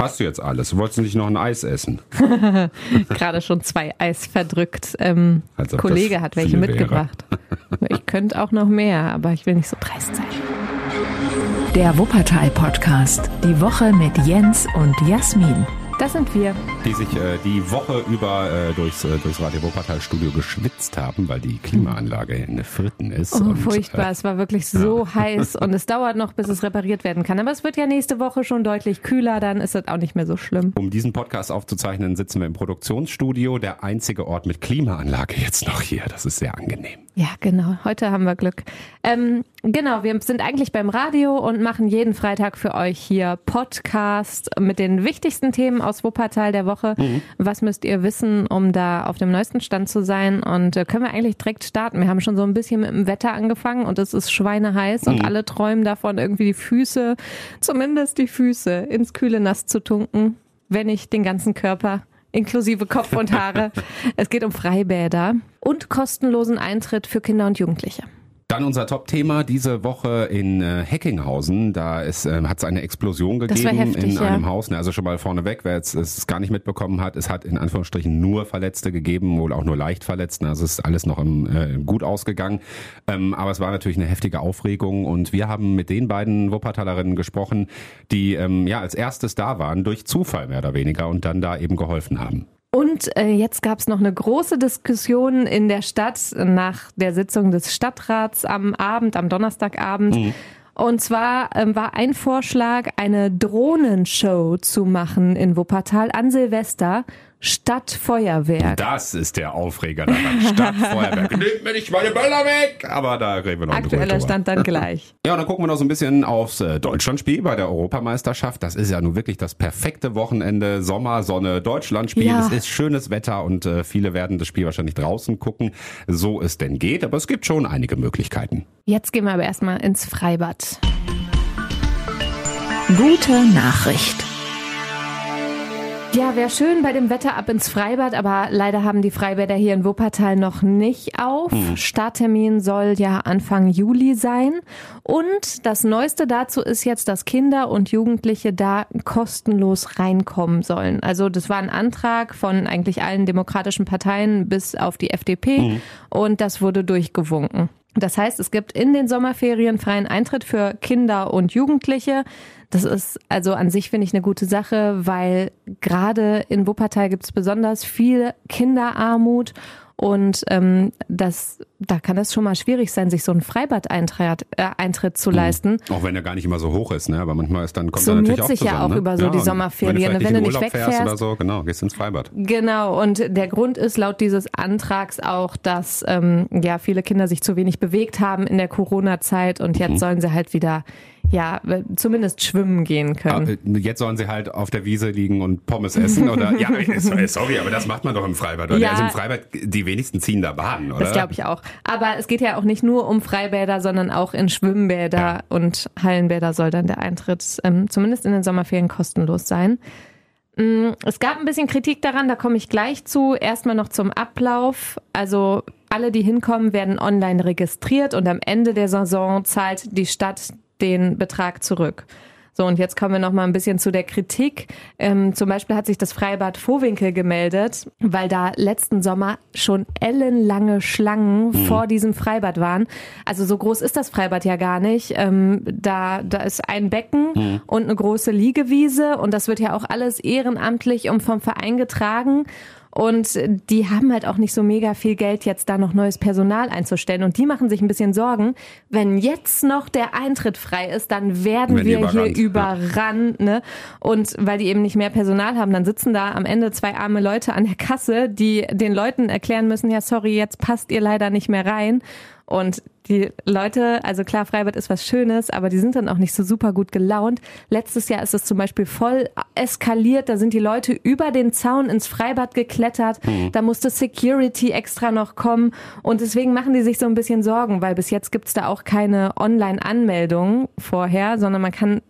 Hast du jetzt alles? Du wolltest nicht noch ein Eis essen? Gerade schon zwei Eis verdrückt. Ähm, Als ob Kollege hat welche mitgebracht. ich könnte auch noch mehr, aber ich will nicht so dreist sein. Der Wuppertal-Podcast. Die Woche mit Jens und Jasmin. Das sind wir. Die sich äh, die Woche über äh, durchs, äh, durchs Radio Wuppertal Studio geschwitzt haben, weil die Klimaanlage in Fritten ist. Oh, und, furchtbar. Äh, es war wirklich so heiß und es dauert noch, bis es repariert werden kann. Aber es wird ja nächste Woche schon deutlich kühler, dann ist das auch nicht mehr so schlimm. um diesen Podcast aufzuzeichnen, sitzen wir im Produktionsstudio. Der einzige Ort mit Klimaanlage jetzt noch hier. Das ist sehr angenehm. Ja, genau. Heute haben wir Glück. Ähm, genau, wir sind eigentlich beim Radio und machen jeden Freitag für euch hier Podcast mit den wichtigsten Themen aus Wuppertal der Woche. Was müsst ihr wissen, um da auf dem neuesten Stand zu sein? Und äh, können wir eigentlich direkt starten? Wir haben schon so ein bisschen mit dem Wetter angefangen und es ist schweineheiß und alle träumen davon, irgendwie die Füße, zumindest die Füße, ins kühle Nass zu tunken, wenn nicht den ganzen Körper inklusive Kopf und Haare. es geht um Freibäder und kostenlosen Eintritt für Kinder und Jugendliche. Dann unser Top-Thema diese Woche in äh, Heckinghausen. Da ist, äh, hat es eine Explosion gegeben heftig, in ja. einem Haus. Ne, Also schon mal vorneweg, wer jetzt es gar nicht mitbekommen hat, es hat in Anführungsstrichen nur Verletzte gegeben, wohl auch nur leicht Verletzte. Also es ist alles noch im, äh, gut ausgegangen. Ähm, aber es war natürlich eine heftige Aufregung und wir haben mit den beiden Wuppertalerinnen gesprochen, die ähm, ja als erstes da waren, durch Zufall mehr oder weniger und dann da eben geholfen haben. Und äh, jetzt gab es noch eine große Diskussion in der Stadt nach der Sitzung des Stadtrats am Abend, am Donnerstagabend. Und zwar ähm, war ein Vorschlag, eine Drohnenshow zu machen in Wuppertal an Silvester statt Feuerwerk. Das ist der Aufreger daran. Stadtfeuerwerk. Nehmt mir nicht meine Böller weg! Aber da reden wir noch Aktueller. Stand dann gleich. Ja, und dann gucken wir noch so ein bisschen aufs äh, Deutschlandspiel bei der Europameisterschaft. Das ist ja nun wirklich das perfekte Wochenende. Sommer, Sonne, Deutschlandspiel. Ja. Es ist schönes Wetter und äh, viele werden das Spiel wahrscheinlich draußen gucken, so es denn geht. Aber es gibt schon einige Möglichkeiten. Jetzt gehen wir aber erstmal ins Freibad. Gute Nachricht. Ja, wäre schön bei dem Wetter ab ins Freibad, aber leider haben die Freibäder hier in Wuppertal noch nicht auf. Starttermin soll ja Anfang Juli sein. Und das Neueste dazu ist jetzt, dass Kinder und Jugendliche da kostenlos reinkommen sollen. Also das war ein Antrag von eigentlich allen demokratischen Parteien bis auf die FDP und das wurde durchgewunken. Das heißt, es gibt in den Sommerferien freien Eintritt für Kinder und Jugendliche. Das ist also an sich, finde ich, eine gute Sache, weil gerade in Wuppertal gibt es besonders viel Kinderarmut und ähm, das, da kann es schon mal schwierig sein, sich so einen Freibad-Eintritt äh, Eintritt zu leisten. Auch wenn er gar nicht immer so hoch ist, ne? Aber manchmal ist dann kommt er Summiert natürlich auch sich ja zusammen, auch ne? über so die und Sommerferien, Wenn du, vielleicht wenn du nicht wegfährst. oder so, genau, gehst ins Freibad. Genau, und der Grund ist laut dieses Antrags auch, dass ähm, ja viele Kinder sich zu wenig bewegt haben in der Corona-Zeit und jetzt sollen sie halt wieder ja zumindest schwimmen gehen können. Aber jetzt sollen sie halt auf der Wiese liegen und Pommes essen oder ja, äh, sorry, aber das macht man doch im Freibad. Oder? Ja. Also im Freibad, die wenigsten ziehen da Bahn, oder? Das glaube ich auch. Aber es geht ja auch nicht nur um Freibäder, sondern auch in Schwimmbäder Ja. und Hallenbäder soll dann der Eintritt ähm, zumindest in den Sommerferien kostenlos sein. Mm, Es gab ein bisschen Kritik daran, da komme ich gleich zu. Erstmal noch zum Ablauf. Also alle, die hinkommen, werden online registriert und am Ende der Saison zahlt die Stadt den Betrag zurück. So, und jetzt kommen wir noch mal ein bisschen zu der Kritik. Ähm, zum Beispiel hat sich das Freibad Vohwinkel gemeldet, weil da letzten Sommer schon ellenlange Schlangen vor diesem Freibad waren. Also so groß ist das Freibad ja gar nicht. Ähm, da, da ist ein Becken und eine große Liegewiese und das wird ja auch alles ehrenamtlich und vom Verein getragen. Und die haben halt auch nicht so mega viel Geld, jetzt da noch neues Personal einzustellen. Und die machen sich ein bisschen Sorgen, wenn jetzt noch der Eintritt frei ist, dann werden wir hier überrannt, ja. überrannt. Ne? Und weil die eben nicht mehr Personal haben, dann sitzen da am Ende zwei arme Leute an der Kasse, die den Leuten erklären müssen, ja sorry, jetzt passt ihr leider nicht mehr rein. Und die Leute, also klar, Freibad ist was Schönes, aber die sind dann auch nicht so super gut gelaunt. Letztes Jahr ist es zum Beispiel voll eskaliert. Da sind die Leute über den Zaun ins Freibad geklettert. Da musste Security extra noch kommen. Und deswegen machen die sich so ein bisschen Sorgen, weil bis jetzt gibt's da auch keine Online-Anmeldung vorher, sondern man kann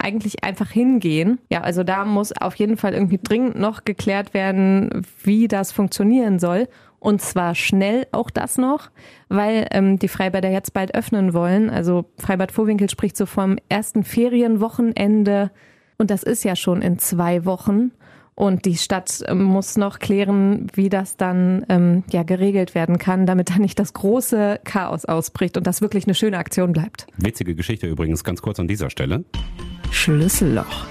eigentlich einfach hingehen. Ja, also da muss auf jeden Fall irgendwie dringend noch geklärt werden, wie das funktionieren soll. Und zwar schnell auch das noch, weil ähm, die Freibäder jetzt bald öffnen wollen. Also Freibad Vorwinkel spricht so vom ersten Ferienwochenende Und das ist ja schon in zwei Wochen. Und die Stadt ähm, muss noch klären, wie das dann ähm, ja geregelt werden kann, damit da nicht das große Chaos ausbricht und das wirklich eine schöne Aktion bleibt. Witzige Geschichte übrigens, ganz kurz an dieser Stelle. Schlüsselloch.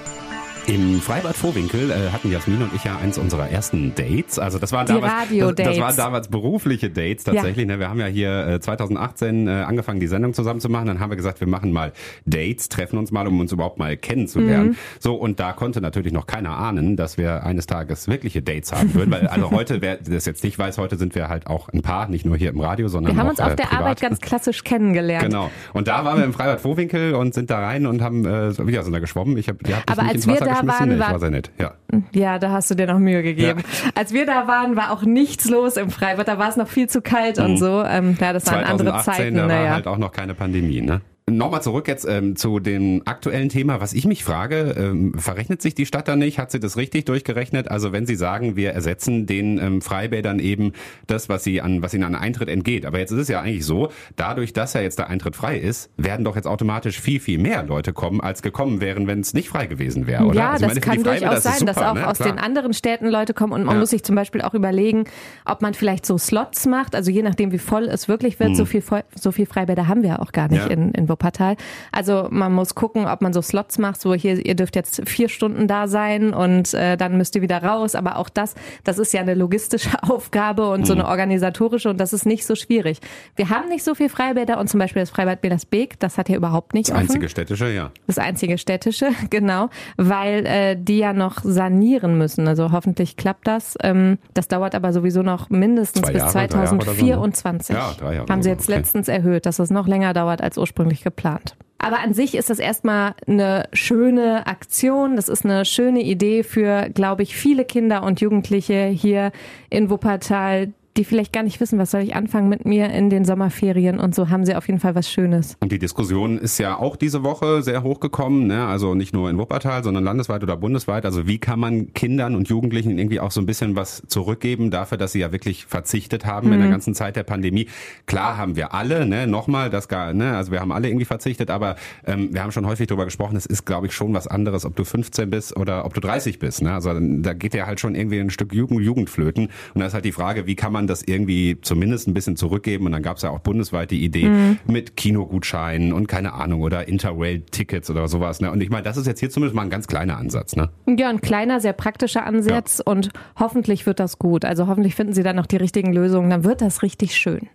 Im Freibad Vorwinkel äh, hatten Jasmin und ich ja eins unserer ersten Dates. Also das waren Die damals, das, das waren damals berufliche Dates tatsächlich. Ne? Wir haben ja hier äh, 2018 äh, angefangen, die Sendung zusammen zu machen. Dann haben wir gesagt, wir machen mal Dates, treffen uns mal, um uns überhaupt mal kennenzulernen. Mhm. So und da konnte natürlich noch keiner ahnen, dass wir eines Tages wirkliche Dates haben würden. Weil also heute, wer das jetzt nicht weiß, heute sind wir halt auch ein Paar, nicht nur hier im Radio, sondern Wir haben auch, uns auf äh, der privat. Arbeit ganz klassisch kennengelernt. Genau. Und da waren wir im Freibad Vorwinkel und sind da rein und haben äh, ja, sind da geschwommen. Ich hab, ihr habt Aber nicht als ins wir Wasser da waren, war- war sehr nett. Ja. Ja, da hast du dir noch Mühe gegeben. Als wir da waren, war auch nichts los im Freibad. Da war es noch viel zu kalt und so. Ähm, ja, das waren andere 2018, Zeiten. da war Naja. halt auch noch keine Pandemie, ne? Nochmal zurück jetzt ähm, zu dem aktuellen Thema. Was ich mich frage, ähm, verrechnet sich die Stadt da nicht? Hat sie das richtig durchgerechnet? Also wenn Sie sagen, wir ersetzen den ähm, Freibädern eben das, was sie an, was ihnen an Eintritt entgeht. Aber jetzt ist es ja eigentlich so, dadurch, dass ja jetzt der Eintritt frei ist, werden doch jetzt automatisch viel, viel mehr Leute kommen, als gekommen wären, wenn es nicht frei gewesen wäre, oder? Ja, Also das meine, kann durchaus es sein, dass super, auch ne? aus Klar. den anderen Städten Leute kommen und man Ja. muss sich zum Beispiel auch überlegen, ob man vielleicht so Slots macht, also je nachdem, wie voll es wirklich wird, so viel so viel Freibäder haben wir ja auch gar nicht Hm. Ja. in, in Wuppertal. Also man muss gucken, ob man so Slots macht, so hier, ihr dürft jetzt vier Stunden da sein und äh, dann müsst ihr wieder raus. Aber auch das, das ist ja eine logistische Aufgabe und so eine organisatorische und das ist nicht so schwierig. Wir haben nicht so viel Freibäder und zum Beispiel das Freibad Belersbeek, das hat ja überhaupt nicht Das offen. einzige städtische, ja. Das einzige städtische, genau, weil äh, die ja noch sanieren müssen. Also hoffentlich klappt das. Ähm, das dauert aber sowieso noch mindestens Zwei bis Jahre, drei Jahre oder so, ne? 2024. Ja, drei Jahre Haben sie jetzt okay. letztens erhöht, dass es noch länger dauert als ursprünglich geplant. Aber an sich ist das erstmal eine schöne Aktion. Das ist eine schöne Idee für, glaube ich, viele Kinder und Jugendliche hier in Wuppertal, die vielleicht gar nicht wissen, was soll ich anfangen mit mir in den Sommerferien und so haben sie auf jeden Fall was Schönes. Und die Diskussion ist ja auch diese Woche sehr hochgekommen, ne? also nicht nur in Wuppertal, sondern landesweit oder bundesweit. Also wie kann man Kindern und Jugendlichen irgendwie auch so ein bisschen was zurückgeben dafür, dass sie ja wirklich verzichtet haben in der ganzen Zeit der Pandemie. Klar haben wir alle, ne? nochmal, das gar, ne? also wir haben alle irgendwie verzichtet, aber ähm, wir haben schon häufig darüber gesprochen, es ist, glaube ich, schon was anderes, ob du 15 bist oder ob du 30 bist. Ne? Also da geht ja halt schon irgendwie ein Stück Jugend, Jugendflöten. Und da ist halt die Frage, wie kann man das irgendwie zumindest ein bisschen zurückgeben? Und dann gab es ja auch bundesweit die Idee mit Kinogutscheinen und keine Ahnung oder Interrail-Tickets oder sowas. Ne? Und ich meine, das ist jetzt hier zumindest mal ein ganz kleiner Ansatz. Ne? Ja, ein kleiner, sehr praktischer Ansatz und hoffentlich wird das gut. Also hoffentlich finden Sie dann noch die richtigen Lösungen, dann wird das richtig schön.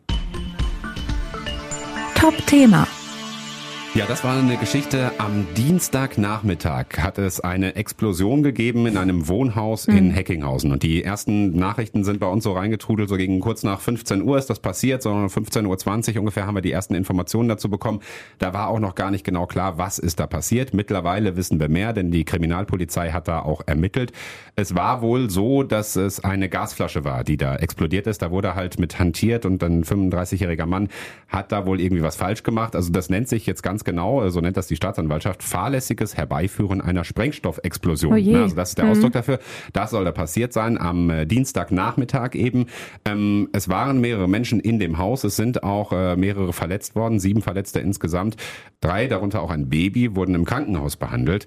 Top-Thema. Ja, das war eine Geschichte. Am Dienstagnachmittag hat es eine Explosion gegeben in einem Wohnhaus in Heckinghausen. Und die ersten Nachrichten sind bei uns so reingetrudelt, so gegen kurz nach 15 Uhr ist das passiert, sondern 15.20 Uhr ungefähr haben wir die ersten Informationen dazu bekommen. Da war auch noch gar nicht genau klar, was ist da passiert. Mittlerweile wissen wir mehr, denn die Kriminalpolizei hat da auch ermittelt. Es war wohl so, dass es eine Gasflasche war, die da explodiert ist. Da wurde halt mit hantiert und ein 35-jähriger Mann hat da wohl irgendwie was falsch gemacht. Also das nennt sich jetzt ganz genau, so nennt das die Staatsanwaltschaft, fahrlässiges Herbeiführen einer Sprengstoffexplosion. Oh. Ne, Also das ist der Ausdruck dafür. Das soll da passiert sein am äh, Dienstagnachmittag eben. Ähm, es waren mehrere Menschen in dem Haus. Es sind auch äh, mehrere verletzt worden, sieben Verletzte insgesamt. Drei, darunter auch ein Baby, wurden im Krankenhaus behandelt.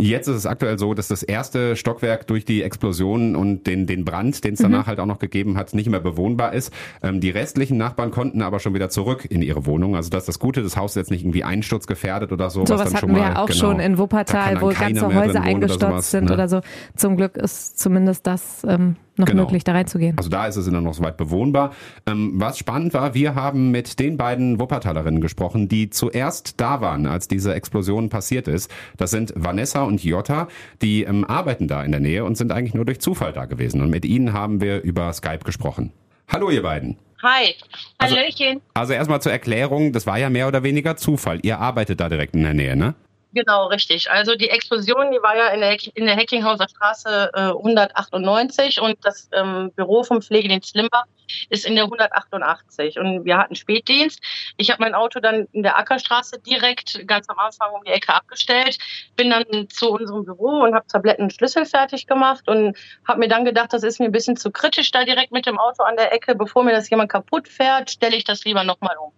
Jetzt ist es aktuell so, dass das erste Stockwerk durch die Explosion und den, den Brand, den es danach halt auch noch gegeben hat, nicht mehr bewohnbar ist. Ähm, die restlichen Nachbarn konnten aber schon wieder zurück in ihre Wohnung. Also das ist das Gute, das Haus ist jetzt nicht irgendwie einsturzgefährdet oder so. So was hatten wir ja auch genau, schon in Wuppertal, wo ganze Häuser eingestürzt sind ne? oder so. Zum Glück ist zumindest das ähm, noch Genau. möglich, da reinzugehen. Also da ist es immer noch soweit bewohnbar. Ähm, was spannend war, wir haben mit den beiden Wuppertalerinnen gesprochen, die zuerst da waren, als diese Explosion passiert ist. Das sind Vanessa und Jota, die ähm, arbeiten da in der Nähe und sind eigentlich nur durch Zufall da gewesen. Und mit ihnen haben wir über Skype gesprochen. Hallo ihr beiden. Hi. Also- Hallöchen. Also erstmal zur Erklärung, das war ja mehr oder weniger Zufall. Ihr arbeitet da direkt in der Nähe, ne? Genau, richtig. Also die Explosion, die war ja in der, in der Heckinghauser Straße äh, 198 und das ähm, Büro vom Pflegedienst Limbach ist in der 188. Und wir hatten Spätdienst. Ich habe mein Auto dann in der Ackerstraße direkt ganz am Anfang um die Ecke abgestellt, bin dann zu unserem Büro und habe Tabletten und Schlüssel fertig gemacht und habe mir dann gedacht, das ist mir ein bisschen zu kritisch da direkt mit dem Auto an der Ecke. Bevor mir das jemand kaputt fährt, stelle ich das lieber nochmal um.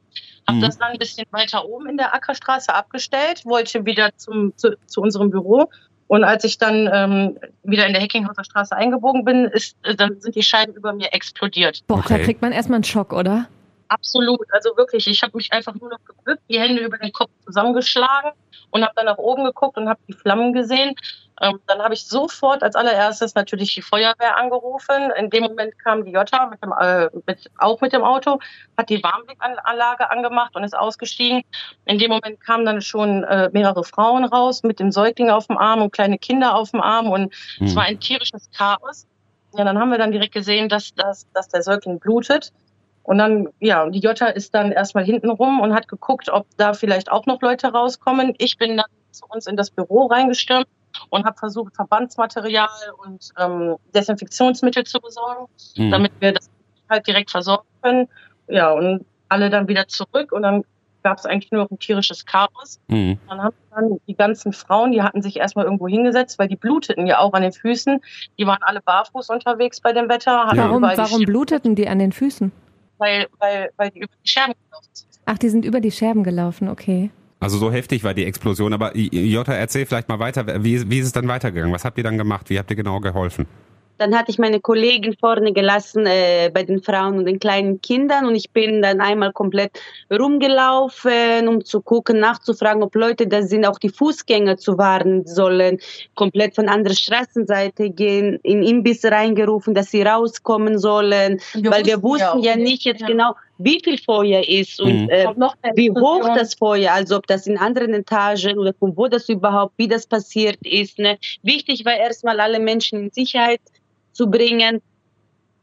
Habe Mhm. das dann ein bisschen weiter oben in der Ackerstraße abgestellt, wollte wieder zum, zu, zu unserem Büro Und als ich dann ähm, wieder in der Heckinghauser Straße eingebogen bin, ist, äh, dann sind die Scheiben über mir explodiert. Boah, Okay. da kriegt man erstmal einen Schock, oder? Absolut, also wirklich. Ich habe mich einfach nur noch gebückt, die Hände über den Kopf zusammengeschlagen und habe dann nach oben geguckt und habe die Flammen gesehen. Ähm, dann habe ich sofort als allererstes natürlich die Feuerwehr angerufen. In dem Moment kam die Jota mit dem, äh, mit, auch mit dem Auto, hat die Warmblickanlage angemacht und ist ausgestiegen. In dem Moment kamen dann schon äh, mehrere Frauen raus mit dem Säugling auf dem Arm und kleine Kinder auf dem Arm und es Hm. war ein tierisches Chaos. Ja, dann haben wir dann direkt gesehen, dass, dass, dass der Säugling blutet. Und dann, ja, die Jota ist dann erstmal hinten rum und hat geguckt, ob da vielleicht auch noch Leute rauskommen. Ich bin dann zu uns in das Büro reingestürmt und habe versucht, Verbandsmaterial und ähm, Desinfektionsmittel zu besorgen, Mhm. damit wir das halt direkt versorgen können. Ja, und alle dann wieder zurück und dann gab es eigentlich nur noch ein tierisches Chaos. Mhm. Dann haben dann die ganzen Frauen, die hatten sich erstmal irgendwo hingesetzt, weil die bluteten ja auch an den Füßen. Die waren alle barfuß unterwegs bei dem Wetter. Ja. Warum, warum bluteten die an den Füßen? Weil, weil, weil die über die Scherben gelaufen sind. Ach, die sind über die Scherben gelaufen, okay. Also so heftig war die Explosion. Aber Jota, erzähl vielleicht mal weiter. Wie, wie ist es dann weitergegangen? Was habt ihr dann gemacht? Wie habt ihr genau geholfen? Dann hatte ich meine Kollegen vorne gelassen äh, bei den Frauen und den kleinen Kindern und ich bin dann einmal komplett rumgelaufen, um zu gucken, nachzufragen, ob Leute da sind, auch die Fußgänger zu warnen sollen, komplett von anderer Straßenseite gehen, in Imbiss reingerufen, dass sie rauskommen sollen, weil wir wussten ja, auch nicht jetzt genau, wie viel Feuer ist und Mhm. äh, wie hoch das Feuer, also ob das in anderen Etagen oder von wo das überhaupt, wie das passiert ist. Ne? Wichtig war erstmal alle Menschen in Sicherheit zu bringen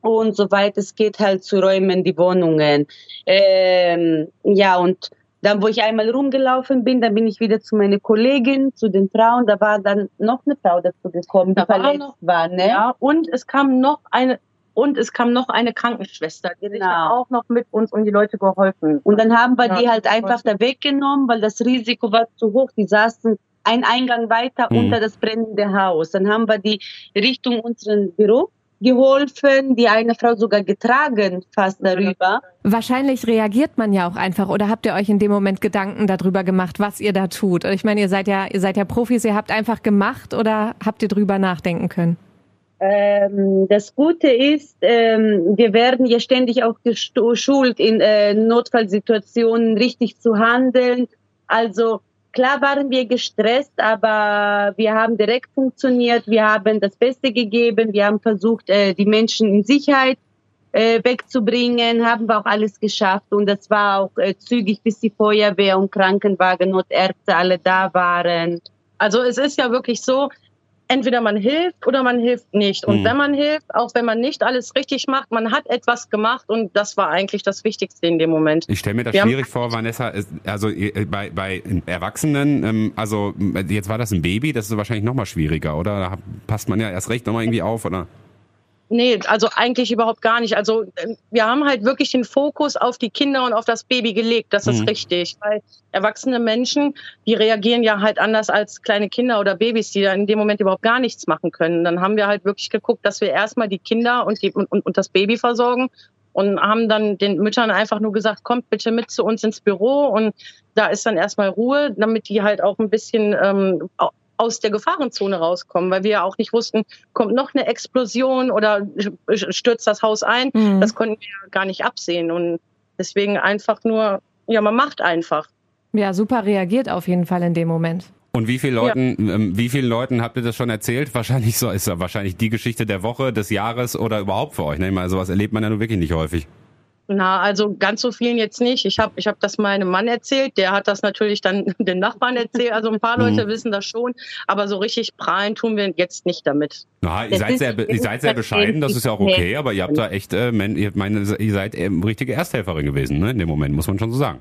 und soweit es geht halt zu räumen die Wohnungen. Ähm, ja und dann, wo ich einmal rumgelaufen bin, dann bin ich wieder zu meiner Kollegin, zu den Frauen. Da war dann noch eine Frau dazu gekommen, die Da war verletzt noch- war. Ne? Ja, und es kam noch eine und es kam noch eine Krankenschwester, die hat Genau. auch noch mit uns um die Leute geholfen. Und dann haben wir Ja, die halt einfach da weggenommen, weil das Risiko war zu hoch. Die saßen ein Eingang weiter Mhm. unter das brennende Haus. Dann haben wir die Richtung unseren Büro geholfen, die eine Frau sogar getragen fast darüber. Wahrscheinlich reagiert man ja auch einfach oder habt ihr euch in dem Moment Gedanken darüber gemacht, was ihr da tut? Ich meine, ihr seid ja, ihr seid ja Profis, ihr habt einfach gemacht oder habt ihr drüber nachdenken können? Ähm, das Gute ist, ähm, wir werden ja ständig auch geschult, in äh, Notfallsituationen richtig zu handeln. Also klar waren wir gestresst, aber wir haben direkt funktioniert. Wir haben das Beste gegeben. Wir haben versucht, äh, die Menschen in Sicherheit äh, wegzubringen, haben wir auch alles geschafft. Und das war auch äh, zügig, bis die Feuerwehr und Krankenwagen, Notärzte alle da waren. Also es ist ja wirklich so, entweder man hilft oder man hilft nicht. Und Mhm. wenn man hilft, auch wenn man nicht alles richtig macht, man hat etwas gemacht und das war eigentlich das Wichtigste in dem Moment. Ich stelle mir das Wir schwierig vor, Vanessa, es- also äh, bei, bei Erwachsenen, ähm, also jetzt war das ein Baby, das ist wahrscheinlich nochmal schwieriger, oder? Da passt man ja erst recht nochmal irgendwie auf, oder? Nee, also eigentlich überhaupt gar nicht. Also ähm, wir haben halt wirklich den Fokus auf die Kinder und auf das Baby gelegt. Das ist Mhm. richtig. Weil erwachsene Menschen, die reagieren ja halt anders als kleine Kinder oder Babys, die da in dem Moment überhaupt gar nichts machen können. Dann haben wir halt wirklich geguckt, dass wir erstmal die Kinder und, die, und, und das Baby versorgen und haben dann den Müttern einfach nur gesagt, kommt bitte mit zu uns ins Büro und da ist dann erstmal Ruhe, damit die halt auch ein bisschen ähm, aus der Gefahrenzone rauskommen, weil wir ja auch nicht wussten, kommt noch eine Explosion oder stürzt das Haus ein. Mhm. Das konnten wir ja gar nicht absehen und deswegen einfach nur, ja, man macht einfach. Ja, super reagiert auf jeden Fall in dem Moment. Und wie viele Leuten, ähm, wie vielen Leuten habt ihr das schon erzählt? Wahrscheinlich so ist ja wahrscheinlich die Geschichte der Woche, des Jahres oder überhaupt für euch. Ne? Ich meine, sowas erlebt man ja nur wirklich nicht häufig. Na, also ganz so vielen jetzt nicht. Ich habe ich hab das meinem Mann erzählt, der hat das natürlich dann den Nachbarn erzählt. Also ein paar Mhm. Leute wissen das schon, aber so richtig prahlen tun wir jetzt nicht damit. Na, ihr Das seid sehr, ihr seid sehr bescheiden, das ist ja auch okay, aber ihr habt da echt, äh, ihr, meine, ihr seid ähm, richtige Ersthelferin gewesen, ne? In dem Moment, muss man schon so sagen.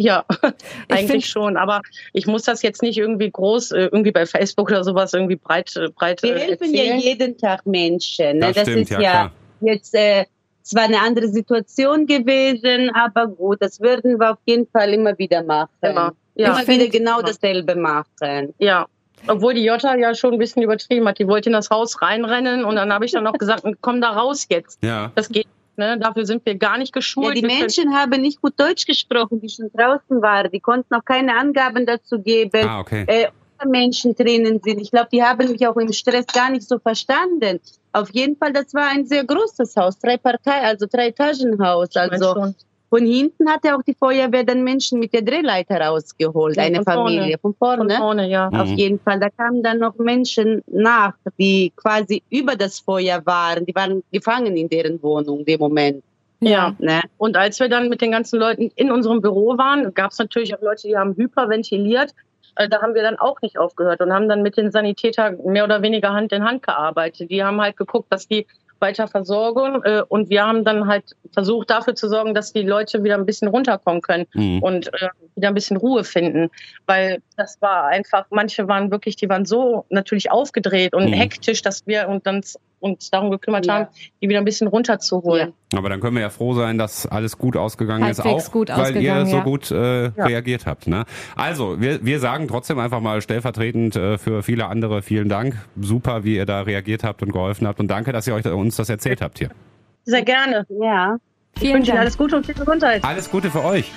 Ja, find- eigentlich schon. Aber ich muss das jetzt nicht irgendwie groß, äh, irgendwie bei Facebook oder sowas irgendwie breit, äh, breit Wir äh, helfen ja erzählen. jeden Tag Menschen. Ne? Das Das, stimmt, ist ja, ja, jetzt äh, zwar eine andere Situation gewesen, aber gut, das würden wir auf jeden Fall immer wieder machen. Immer. Ja, immer wieder genau dasselbe machen. ja. Obwohl die Jota ja schon ein bisschen übertrieben hat. Die wollte in das Haus reinrennen und dann habe ich dann noch gesagt, komm da raus jetzt. Ja. Das geht. Ne? Dafür sind wir gar nicht Ja, geschult. die Wir können- Menschen haben nicht gut Deutsch gesprochen, die schon draußen waren. Die konnten auch keine Angaben dazu geben. Ah, okay. Äh, Menschen drinnen sind. Ich glaube, die haben mich auch im Stress gar nicht so verstanden. Auf jeden Fall, das war ein sehr großes Haus, drei Partei, also drei Etagenhaus. Also von hinten hat ja auch die Feuerwehr dann Menschen mit der Drehleiter rausgeholt, ja, eine Familie vorne. von vorne. Von vorne ja. Auf mhm. jeden Fall. Da kamen dann noch Menschen nach, die quasi über das Feuer waren. Die waren gefangen in deren Wohnung in dem Moment. Ja, ne? und als wir dann mit den ganzen Leuten in unserem Büro waren, gab es natürlich auch Leute, die haben hyperventiliert. Äh, da haben wir dann auch nicht aufgehört und haben dann mit den Sanitätern mehr oder weniger Hand in Hand gearbeitet. Die haben halt geguckt, dass die weiter versorgen äh, und wir haben dann halt versucht dafür zu sorgen, dass die Leute wieder ein bisschen runterkommen können mhm. und äh, wieder ein bisschen Ruhe finden, weil das war einfach, manche waren wirklich, die waren so natürlich aufgedreht und mhm. hektisch, dass wir und dann uns darum gekümmert ja. haben, die wieder ein bisschen runterzuholen. Ja. Aber dann können wir ja froh sein, dass alles gut ausgegangen Halbwegs ist, auch gut weil ihr so gut äh, ja. reagiert habt. Ne? Also, wir, wir sagen trotzdem einfach mal stellvertretend äh, für viele andere vielen Dank. Super, wie ihr da reagiert habt und geholfen habt. Und danke, dass ihr euch uns das erzählt habt hier. Sehr gerne. Ja. Ich wünsche Ihnen alles Gute und viel Gesundheit. Alles Gute für euch.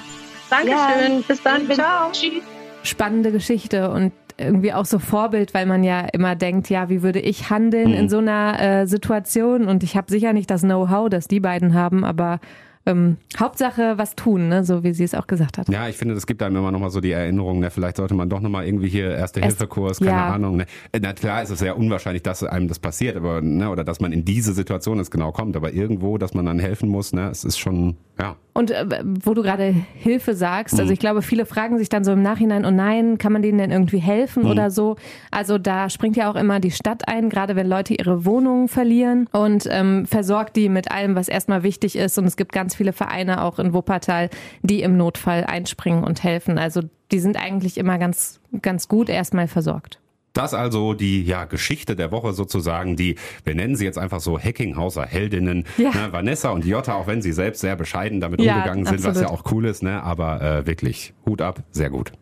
Dankeschön. Bis dann. Ciao. Tschüss. Spannende Geschichte und irgendwie auch so Vorbild, weil man ja immer denkt, ja, wie würde ich handeln mhm. in so einer äh, Situation? Und ich habe sicher nicht das Know-how, das die beiden haben, aber ähm, Hauptsache was tun, ne? so wie sie es auch gesagt hat. Ja, ich finde, das gibt einem immer nochmal so die Erinnerung, ne? vielleicht sollte man doch nochmal irgendwie hier Erste-Hilfe-Kurs, keine ja. Ahnung. Ne? Äh, na klar ist es sehr unwahrscheinlich, dass einem das passiert, aber ne? oder dass man in diese Situation jetzt genau kommt, aber irgendwo, dass man dann helfen muss, ne? es ist schon, ja. Und äh, wo du gerade Hilfe sagst, also mhm. ich glaube, viele fragen sich dann so im Nachhinein, oh nein, kann man denen denn irgendwie helfen mhm. oder so? Also da springt ja auch immer die Stadt ein, gerade wenn Leute ihre Wohnungen verlieren und ähm, versorgt die mit allem, was erstmal wichtig ist. Und es gibt ganz viele Vereine auch in Wuppertal, die im Notfall einspringen und helfen. Also die sind eigentlich immer ganz, ganz gut erstmal versorgt. Das also die ja, Geschichte der Woche sozusagen, die, wir nennen sie jetzt einfach so Hackinghauser Heldinnen, ja. ne, Vanessa und Jota, auch wenn sie selbst sehr bescheiden damit ja, umgegangen sind, absolut. was ja auch cool ist, ne? aber äh, wirklich, Hut ab, sehr gut.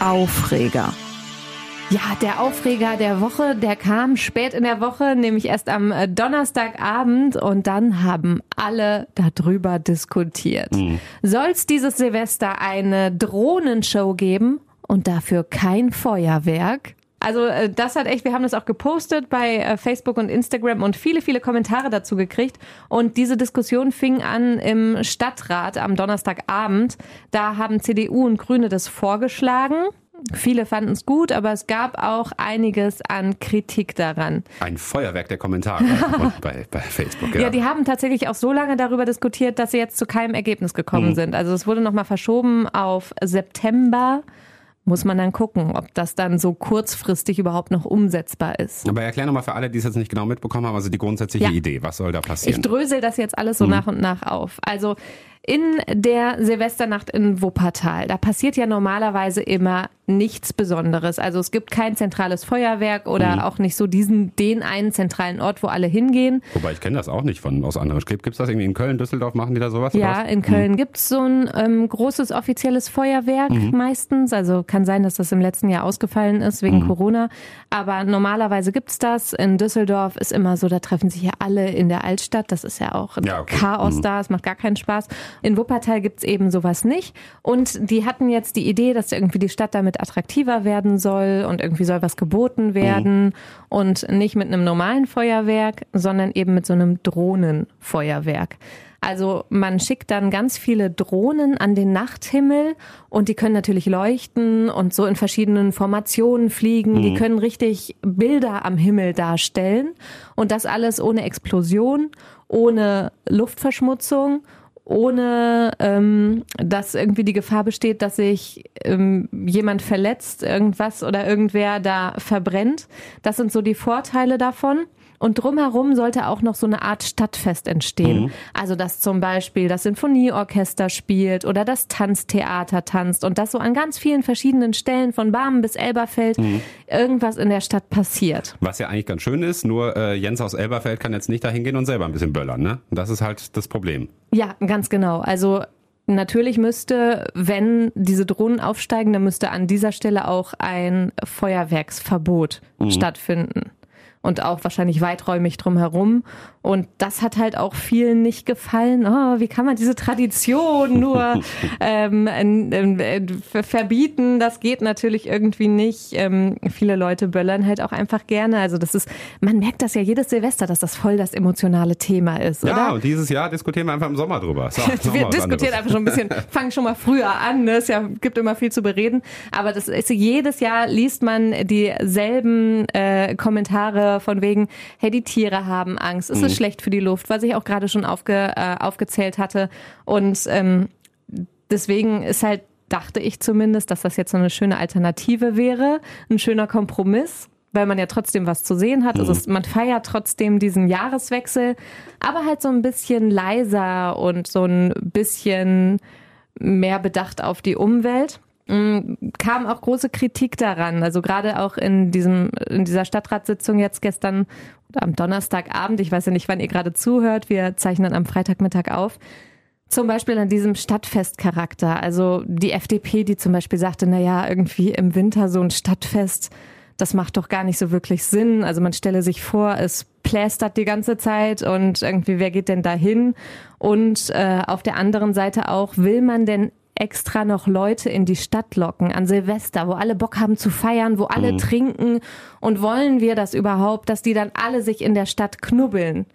Aufreger. Ja, der Aufreger der Woche, der kam spät in der Woche, nämlich erst am äh, Donnerstagabend und dann haben alle darüber diskutiert. Mhm. Soll es dieses Silvester eine Drohnenshow geben und dafür kein Feuerwerk. Also äh, das hat echt, wir haben das auch gepostet bei äh, Facebook und Instagram und viele, viele Kommentare dazu gekriegt. Und diese Diskussion fing an im Stadtrat am Donnerstagabend. Da haben CDU und Grüne das vorgeschlagen. Viele fanden es gut, aber es gab auch einiges an Kritik daran. Ein Feuerwerk der Kommentare bei, bei Facebook. Ja. ja, die haben tatsächlich auch so lange darüber diskutiert, dass sie jetzt zu keinem Ergebnis gekommen mhm. sind. Also es wurde nochmal verschoben auf September muss man dann gucken, ob das dann so kurzfristig überhaupt noch umsetzbar ist. Aber erklär nochmal für alle, die es jetzt nicht genau mitbekommen haben, also die grundsätzliche ja. Idee, was soll da passieren? Ich drösel das jetzt alles so mhm. nach und nach auf. Also in der Silvesternacht in Wuppertal, da passiert ja normalerweise immer nichts Besonderes. Also es gibt kein zentrales Feuerwerk oder mhm. auch nicht so diesen, den einen zentralen Ort, wo alle hingehen. Wobei ich kenne das auch nicht von aus anderen Städten. Gibt es das irgendwie in Köln, Düsseldorf, machen die da sowas? Ja, in Köln mhm. gibt es so ein ähm, großes offizielles Feuerwerk mhm. meistens. Also kann sein, dass das im letzten Jahr ausgefallen ist wegen mhm. Corona. Aber normalerweise gibt es das. In Düsseldorf ist immer so, da treffen sich ja alle in der Altstadt. Das ist ja auch ja, okay. Chaos mhm. da, es macht gar keinen Spaß. In Wuppertal gibt es eben sowas nicht. Und die hatten jetzt die Idee, dass irgendwie die Stadt damit attraktiver werden soll und irgendwie soll was geboten werden mhm. und nicht mit einem normalen Feuerwerk, sondern eben mit so einem Drohnenfeuerwerk. Also man schickt dann ganz viele Drohnen an den Nachthimmel und die können natürlich leuchten und so in verschiedenen Formationen fliegen. Mhm. Die können richtig Bilder am Himmel darstellen und das alles ohne Explosion, ohne Luftverschmutzung ohne ähm, dass irgendwie die Gefahr besteht, dass sich ähm, jemand verletzt, irgendwas oder irgendwer da verbrennt. Das sind so die Vorteile davon. Und drumherum sollte auch noch so eine Art Stadtfest entstehen. Mhm. Also, dass zum Beispiel das Sinfonieorchester spielt oder das Tanztheater tanzt und dass so an ganz vielen verschiedenen Stellen von Barmen bis Elberfeld mhm. irgendwas in der Stadt passiert. Was ja eigentlich ganz schön ist, nur äh, Jens aus Elberfeld kann jetzt nicht dahin gehen und selber ein bisschen böllern, ne? Das ist halt das Problem. Ja, ganz genau. Also Natürlich müsste, wenn diese Drohnen aufsteigen, dann müsste an dieser Stelle auch ein Feuerwerksverbot mhm. stattfinden. Und auch wahrscheinlich weiträumig drumherum. Und das hat halt auch vielen nicht gefallen. Oh, wie kann man diese Tradition nur ähm, äh, verbieten? Das geht natürlich irgendwie nicht. Ähm, viele Leute böllern halt auch einfach gerne. Also das ist, man merkt das ja jedes Silvester, dass das voll das emotionale Thema ist, ja, oder? und dieses Jahr diskutieren wir einfach im Sommer drüber. So, wir diskutieren einfach schon ein bisschen, fangen schon mal früher an. Ne? Es ja, gibt immer viel zu bereden. Aber das ist jedes Jahr liest man dieselben äh, Kommentare von wegen, hey, die Tiere haben Angst. Es ist ist schlecht für die Luft, was ich auch gerade schon aufge, äh, aufgezählt hatte. Und ähm, deswegen ist halt, dachte ich zumindest, dass das jetzt so eine schöne Alternative wäre, ein schöner Kompromiss weil man ja trotzdem was zu sehen hat. Also man feiert trotzdem diesen Jahreswechsel, aber halt so ein bisschen leiser und so ein bisschen mehr bedacht auf die Umwelt. Mm, kam auch große Kritik daran. Also gerade auch in diesem, in dieser Stadtratssitzung jetzt gestern oder am Donnerstagabend, ich weiß ja nicht, wann ihr gerade zuhört, wir zeichnen am Freitagmittag auf. Zum Beispiel an diesem Stadtfestcharakter. Also die FDP, die zum Beispiel sagte, na ja, irgendwie im Winter so ein Stadtfest, das macht doch gar nicht so wirklich Sinn. Also man stelle sich vor, es plästert die ganze Zeit und irgendwie, wer geht denn da hin? Und äh, auf der anderen Seite auch, will man denn extra noch Leute in die Stadt locken an Silvester, wo alle Bock haben zu feiern, wo alle mhm. trinken und wollen wir das überhaupt, dass die dann alle sich in der Stadt knubbeln?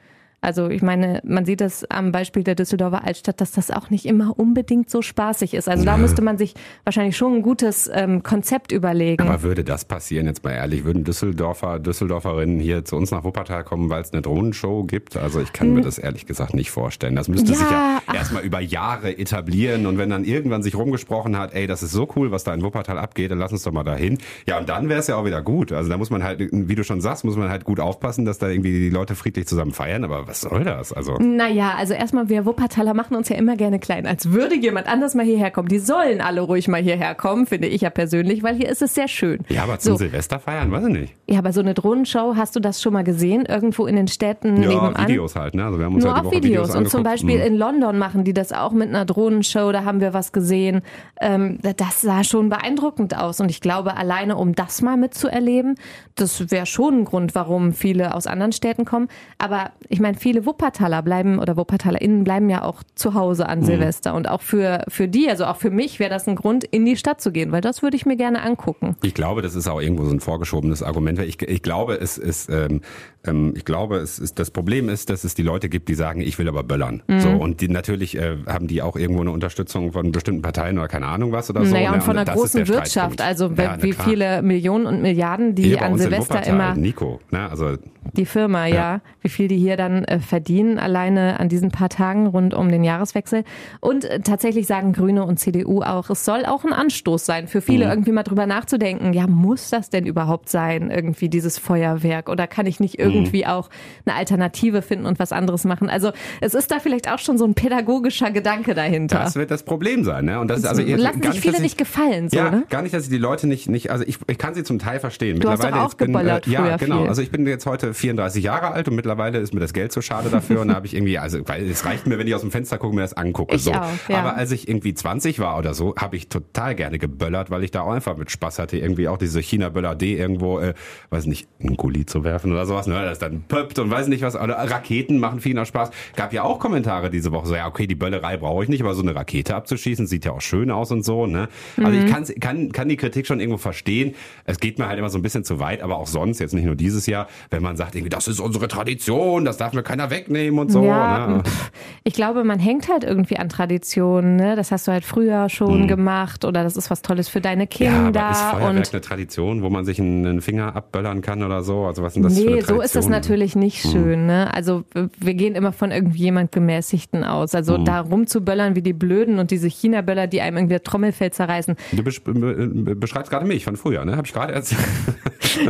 Also ich meine, man sieht das am Beispiel der Düsseldorfer Altstadt, dass das auch nicht immer unbedingt so spaßig ist. Also da müsste man sich wahrscheinlich schon ein gutes ähm, Konzept überlegen. Aber würde das passieren, jetzt mal ehrlich, würden Düsseldorfer, Düsseldorferinnen hier zu uns nach Wuppertal kommen, weil es eine Drohnenshow gibt? Also ich kann mir das ehrlich gesagt nicht vorstellen. Das müsste ja, sich ja erstmal über Jahre etablieren und wenn dann irgendwann sich rumgesprochen hat, ey, das ist so cool, was da in Wuppertal abgeht, dann lass uns doch mal dahin. Ja, und dann wäre es ja auch wieder gut. Also da muss man halt, wie du schon sagst, muss man halt gut aufpassen, dass da irgendwie die Leute friedlich zusammen feiern. Aber was soll das? Also naja, also erstmal, wir Wuppertaler machen uns ja immer gerne klein, als würde jemand anders mal hierher kommen. Die sollen alle ruhig mal hierher kommen, finde ich ja persönlich, weil hier ist es sehr schön. Ja, aber zum so. Silvester feiern, weiß ich nicht. Ja, aber so eine Drohnenshow, hast du das schon mal gesehen? Irgendwo in den Städten ja, nebenan? Videos halt, ne? Also wir haben uns Nur halt auf Videos. Videos und zum Beispiel mhm. in London machen die das auch mit einer Drohnenshow, da haben wir was gesehen. Ähm, das sah schon beeindruckend aus und ich glaube, alleine um das mal mitzuerleben, das wäre schon ein Grund, warum viele aus anderen Städten kommen. Aber ich meine, viele Wuppertaler bleiben oder WuppertalerInnen bleiben ja auch zu Hause an mhm. Silvester. Und auch für, für die, also auch für mich wäre das ein Grund, in die Stadt zu gehen, weil das würde ich mir gerne angucken. Ich glaube, das ist auch irgendwo so ein vorgeschobenes Argument. Ich, ich glaube, es ist, ähm, ähm, ich glaube, es ist, das Problem ist, dass es die Leute gibt, die sagen, ich will aber böllern. Mhm. So, und die natürlich äh, haben die auch irgendwo eine Unterstützung von bestimmten Parteien oder keine Ahnung was oder so. Naja, und ne? von einer großen Wirtschaft, also ja, wie viele Millionen und Milliarden, die hier an Silvester immer. Nico, ne? also die Firma, ja. ja. Wie viel die hier dann äh, verdienen, alleine an diesen paar Tagen rund um den Jahreswechsel. Und äh, tatsächlich sagen Grüne und CDU auch, es soll auch ein Anstoß sein für viele, mhm. irgendwie mal drüber nachzudenken, ja, muss das denn überhaupt sein, irgendwie dieses Feuerwerk? Oder kann ich nicht irgendwie mhm. auch eine Alternative finden und was anderes machen? Also es ist da vielleicht auch schon so ein pädagogischer Gedanke dahinter. Das wird das Problem sein, ne? Und das ist also lassen sich viele ich, nicht gefallen, so, ja, ne? gar nicht, dass ich die Leute nicht, nicht, also ich, ich kann sie zum Teil verstehen. Du hast doch auch bin, äh, Ja, genau. Viel. Also ich bin jetzt heute 34 Jahre alt und mittlerweile ist mir das Geld zu schade dafür und da habe ich irgendwie, also weil es reicht mir, wenn ich aus dem Fenster gucke, mir das angucke. Ich so. Auch, ja. Aber als ich irgendwie 20 war oder so, habe ich total gerne geböllert, weil ich da auch einfach mit Spaß hatte, irgendwie auch diese China-Böller D irgendwo, äh, weiß nicht, einen Gully zu werfen oder sowas, ne, das dann pöppt und weiß nicht was, oder Raketen machen viel noch Spaß. Gab ja auch Kommentare diese Woche, so ja, okay, die Böllerei brauche ich nicht, aber so eine Rakete abzuschießen, sieht ja auch schön aus und so, ne? Also mhm. ich kann, kann, kann die Kritik schon irgendwo verstehen. Es geht mir halt immer so ein bisschen zu weit, aber auch sonst, jetzt nicht nur dieses Jahr, wenn man sagt, irgendwie, das ist unsere Tradition, das darf mir keiner wegnehmen und so. Ja, ne? Ich glaube, man hängt halt irgendwie an Traditionen. Ne? Das hast du halt früher schon hm. gemacht oder das ist was Tolles für deine Kinder. Ja, aber ist Feuerwerk und eine Tradition, wo man sich einen Finger abböllern kann oder so? Also was sind das nee, für eine so ist das natürlich nicht hm. schön. Ne? Also wir gehen immer von irgendjemand Gemäßigten aus. Also hm. da rumzuböllern wie die Blöden und diese China-Böller, die einem irgendwie Trommelfell zerreißen. Du beschreibst gerade mich von früher, ne? Habe ich gerade erzählt.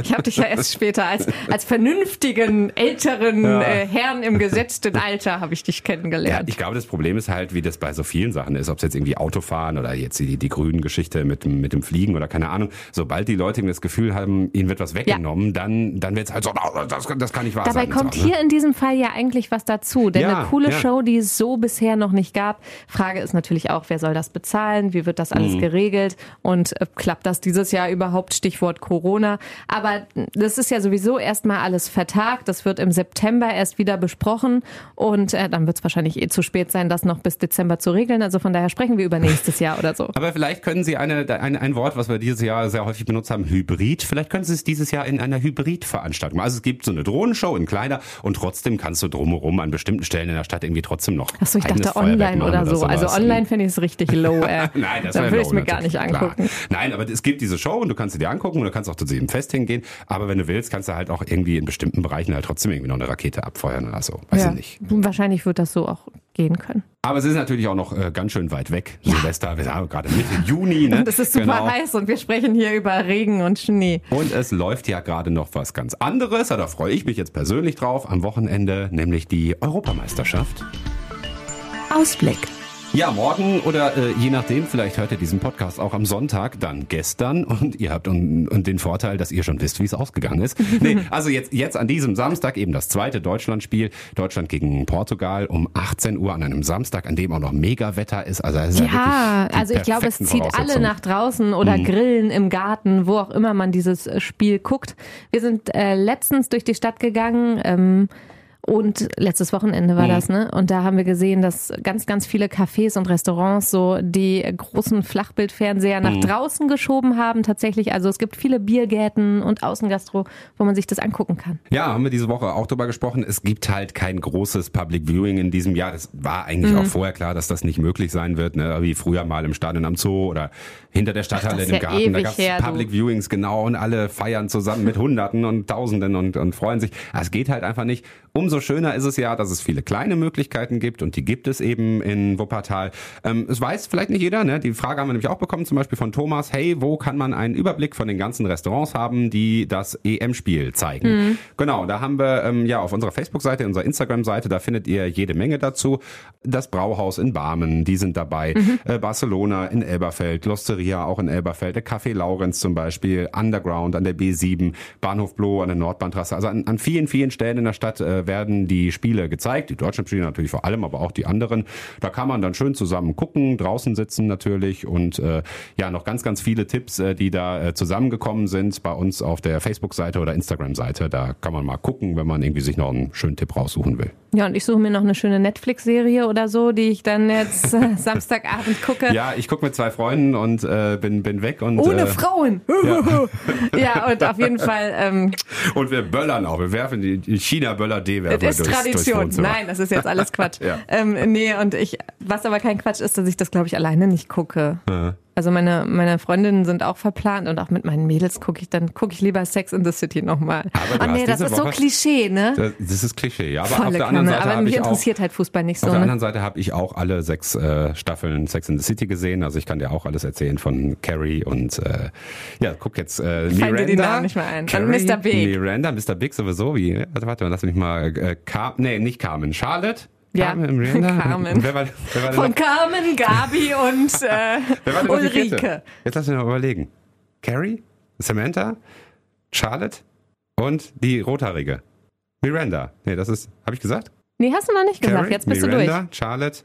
Ich habe dich ja erst später als, als vernünftigen, älteren ja. äh, Herrn im gesetzten Alter habe ich dich kennengelernt. Ja, ich glaube, das Problem ist halt, wie das bei so vielen Sachen ist, ob es jetzt irgendwie Autofahren oder jetzt die, die grünen Geschichte mit, mit dem Fliegen oder keine Ahnung. Sobald die Leute das Gefühl haben, ihnen wird was weggenommen, ja. dann, dann wird es halt so, oh, das, das kann nicht wahr Dabei sein. Dabei kommt so, ne? hier in diesem Fall ja eigentlich was dazu, denn eine coole Show, die es so bisher noch nicht gab. Frage ist natürlich auch, wer soll das bezahlen? Wie wird das alles mhm. geregelt? Und äh, klappt das dieses Jahr überhaupt? Stichwort Corona. Aber das ist ja sowieso erstmal alles vertagt. Das wird im September erst wieder besprochen und äh, dann wird es wahrscheinlich eh zu spät sein, das noch bis Dezember zu regeln. Also von daher sprechen wir über nächstes Jahr oder so. Aber vielleicht können Sie eine, ein, ein Wort, was wir dieses Jahr sehr häufig benutzt haben, Hybrid. Vielleicht können Sie es dieses Jahr in einer Hybrid-Veranstaltung. Also es gibt so eine Drohnenshow in kleiner und trotzdem kannst du drumherum an bestimmten Stellen in der Stadt irgendwie trotzdem noch. Achso, ich dachte online oder so. Also online finde ich es richtig low. Äh. Nein, das da will ich low, mir gar nicht angucken. Klar. Nein, aber es gibt diese Show und du kannst sie dir angucken und du kannst auch zu diesem Fest hingehen. Aber wenn du willst, kannst du halt auch irgendwie in bestimmten Bereichen halt trotzdem irgendwie noch eine Rakete abfeuern oder so. Weiß ja. ich nicht. Wahrscheinlich wird das so auch gehen können. Aber es ist natürlich auch noch äh, ganz schön weit weg. Ja. Silvester, wir haben gerade Mitte Juni. Ne? Und es ist super genau. heiß und wir sprechen hier über Regen und Schnee. Und es läuft ja gerade noch was ganz anderes. Da freue ich mich jetzt persönlich drauf am Wochenende, nämlich die Europameisterschaft. Ausblick. Ja, morgen oder äh, je nachdem, vielleicht hört ihr diesen Podcast auch am Sonntag, dann gestern und ihr habt und, und den Vorteil, dass ihr schon wisst, wie es ausgegangen ist. nee, also jetzt, jetzt an diesem Samstag eben das zweite Deutschlandspiel, Deutschland gegen Portugal um 18 Uhr an einem Samstag, an dem auch noch Mega-Wetter ist. Also ist ja, ja also ich glaube, es zieht alle nach draußen oder mhm. grillen im Garten, wo auch immer man dieses Spiel guckt. Wir sind äh, letztens durch die Stadt gegangen. Ähm, und letztes Wochenende war mhm. das, ne? Und da haben wir gesehen, dass ganz, ganz viele Cafés und Restaurants so die großen Flachbildfernseher nach mhm. draußen geschoben haben, tatsächlich. Also es gibt viele Biergärten und Außengastro, wo man sich das angucken kann. Ja, haben wir diese Woche auch drüber gesprochen. Es gibt halt kein großes Public Viewing in diesem Jahr. Das war eigentlich mhm. auch vorher klar, dass das nicht möglich sein wird, ne? Wie früher mal im Stadion am Zoo oder hinter der Stadthalle Ach, im ja Garten. Da gab es Public du. Viewings, genau, und alle feiern zusammen mit Hunderten und Tausenden und, und freuen sich. Es geht halt einfach nicht. Umso schöner ist es ja, dass es viele kleine Möglichkeiten gibt und die gibt es eben in Wuppertal. Ähm, es weiß vielleicht nicht jeder, ne? Die Frage haben wir nämlich auch bekommen, zum Beispiel von Thomas, hey, wo kann man einen Überblick von den ganzen Restaurants haben, die das EM-Spiel zeigen? Mhm. Genau, da haben wir ähm, ja auf unserer Facebook-Seite, unserer Instagram-Seite, da findet ihr jede Menge dazu. Das Brauhaus in Barmen, die sind dabei. Mhm. Äh, Barcelona in Elberfeld, Losteria auch in Elberfeld, der Café Laurenz zum Beispiel, Underground an der B7, Bahnhof Bloh an der Nordbahntrasse. Also an, an vielen, vielen Stellen in der Stadt äh, werden die Spiele gezeigt, die deutschen Spiele natürlich vor allem, aber auch die anderen. Da kann man dann schön zusammen gucken, draußen sitzen natürlich und äh, ja, noch ganz, ganz viele Tipps, äh, die da äh, zusammengekommen sind bei uns auf der Facebook-Seite oder Instagram-Seite. Da kann man mal gucken, wenn man irgendwie sich noch einen schönen Tipp raussuchen will. Ja, und ich suche mir noch eine schöne Netflix-Serie oder so, die ich dann jetzt äh, Samstagabend gucke. Ja, ich gucke mit zwei Freunden und äh, bin, bin weg. und Ohne äh, Frauen! Ja. ja. und auf jeden Fall. Ähm, und wir böllern auch. Wir werfen die China-Böller D-Werfer Das ist Tradition. Nein, das ist jetzt alles Quatsch. ja. ähm, nee, und ich, was aber kein Quatsch ist, dass ich das, glaube ich, alleine nicht gucke. Ja. Also meine, meine Freundinnen sind auch verplant und auch mit meinen Mädels gucke ich, dann gucke ich lieber Sex in the City nochmal. Aber oh nee, das ist Woche, so Klischee, ne? Das, das ist Klischee, ja. Aber Volle auf der Kanne. anderen Seite aber mich interessiert auch, halt Fußball nicht so. Auf der ne? anderen Seite habe ich auch alle sechs äh, Staffeln Sex in the City gesehen. Also ich kann dir auch alles erzählen von Carrie und äh, ja, guck jetzt äh, Miranda. Fallen dir die Namen nicht mehr ein. Carrie, Mr. Big. Miranda, Mr. Big sowieso. Wie, warte, warte, lass mich mal. Äh, Car nee, nicht Carmen. Charlotte. Ja, Carmen, Miranda? Carmen. Wer war, wer war Von Carmen, Gabi und äh, Ulrike. Jetzt lass mich mal überlegen. Carrie, Samantha, Charlotte und die Rothaarige. Miranda. Nee, das ist, habe ich gesagt? Nee, hast du noch nicht gesagt. Carrie, Jetzt bist Miranda, du durch. Charlotte,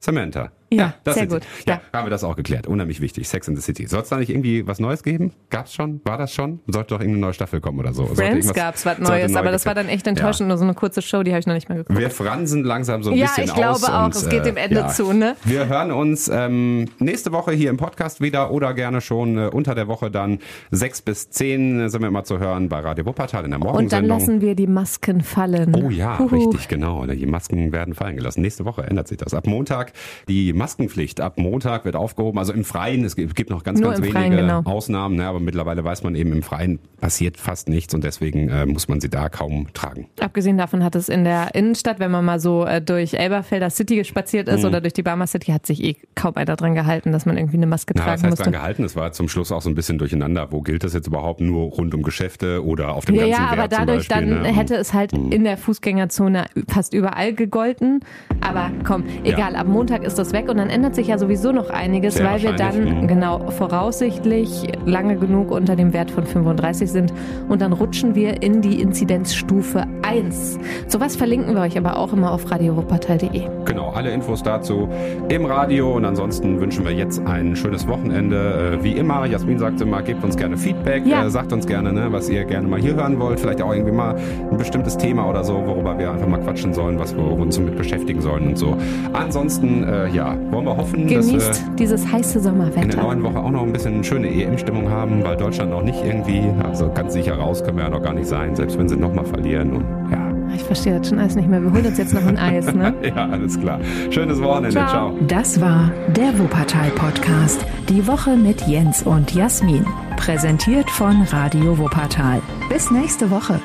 Samantha. Ja, das sehr gut. Ja, ja, haben wir das auch geklärt. Unheimlich wichtig. Sex in the City. Soll es da nicht irgendwie was Neues geben? Gab's schon? War das schon? Sollte doch irgendeine neue Staffel kommen oder so. Friends gab's was Neues, neu aber das war dann echt enttäuschend. Ja. Nur so eine kurze Show, die habe ich noch nicht mehr geguckt. Wir fransen langsam so ein ja, bisschen aus. Ja, ich glaube auch. Und, es geht dem Ende ja. zu, ne? Wir hören uns ähm, nächste Woche hier im Podcast wieder oder gerne schon äh, unter der Woche dann sechs bis zehn sind wir immer zu hören bei Radio Wuppertal in der Morgensendung. Und dann lassen wir die Masken fallen. Oh ja, Huhu. richtig, genau. Die Masken werden fallen gelassen. Nächste Woche ändert sich das. Ab Montag die Maskenpflicht. Ab Montag wird aufgehoben. Also im Freien, es gibt noch ganz, Nur ganz wenige Freien, genau. Ausnahmen, ne, aber mittlerweile weiß man eben, im Freien passiert fast nichts und deswegen äh, muss man sie da kaum tragen. Abgesehen davon hat es in der Innenstadt, wenn man mal so äh, durch Elberfelder City spaziert ist mhm. oder durch die Barmer City, hat sich eh kaum einer dran gehalten, dass man irgendwie eine Maske Na, tragen was heißt musste. dran gehalten? Es war zum Schluss auch so ein bisschen durcheinander. Wo gilt das jetzt überhaupt nur rund um Geschäfte oder auf dem ja, ganzen ja, aber Wert dadurch Beispiel, dann ne? hätte es halt Mhm. in der Fußgängerzone fast überall gegolten. Aber komm, egal, ab Montag ist das weg. Weg und dann ändert sich ja sowieso noch einiges, Sehr weil wir dann mhm. genau voraussichtlich lange genug unter dem Wert von 35 sind und dann rutschen wir in die Inzidenzstufe 1. Sowas verlinken wir euch aber auch immer auf radiowuppertal.de. Genau, alle Infos dazu im Radio und ansonsten wünschen wir jetzt ein schönes Wochenende. Äh, Wie immer, Jasmin sagt immer, gebt uns gerne Feedback, Ja. äh, sagt uns gerne, ne, was ihr gerne mal hier hören wollt, vielleicht auch irgendwie mal ein bestimmtes Thema oder so, worüber wir einfach mal quatschen sollen, was wir uns so mit beschäftigen sollen und so. Ansonsten, äh, ja, wollen wir hoffen, dass wir Genießt dieses heiße in der Sommerwetter. neuen Woche auch noch ein bisschen schöne EM-Stimmung haben, weil Deutschland noch nicht irgendwie, also ganz sicher raus können wir ja noch gar nicht sein, selbst wenn sie nochmal verlieren und ja. Ich verstehe das schon alles nicht mehr. Wir holen uns jetzt noch ein Eis, ne? Ja, alles klar. Schönes Wochenende. Ciao. Ciao. Das war der Wuppertal-Podcast. Die Woche mit Jens und Jasmin. Präsentiert von Radio Wuppertal. Bis nächste Woche.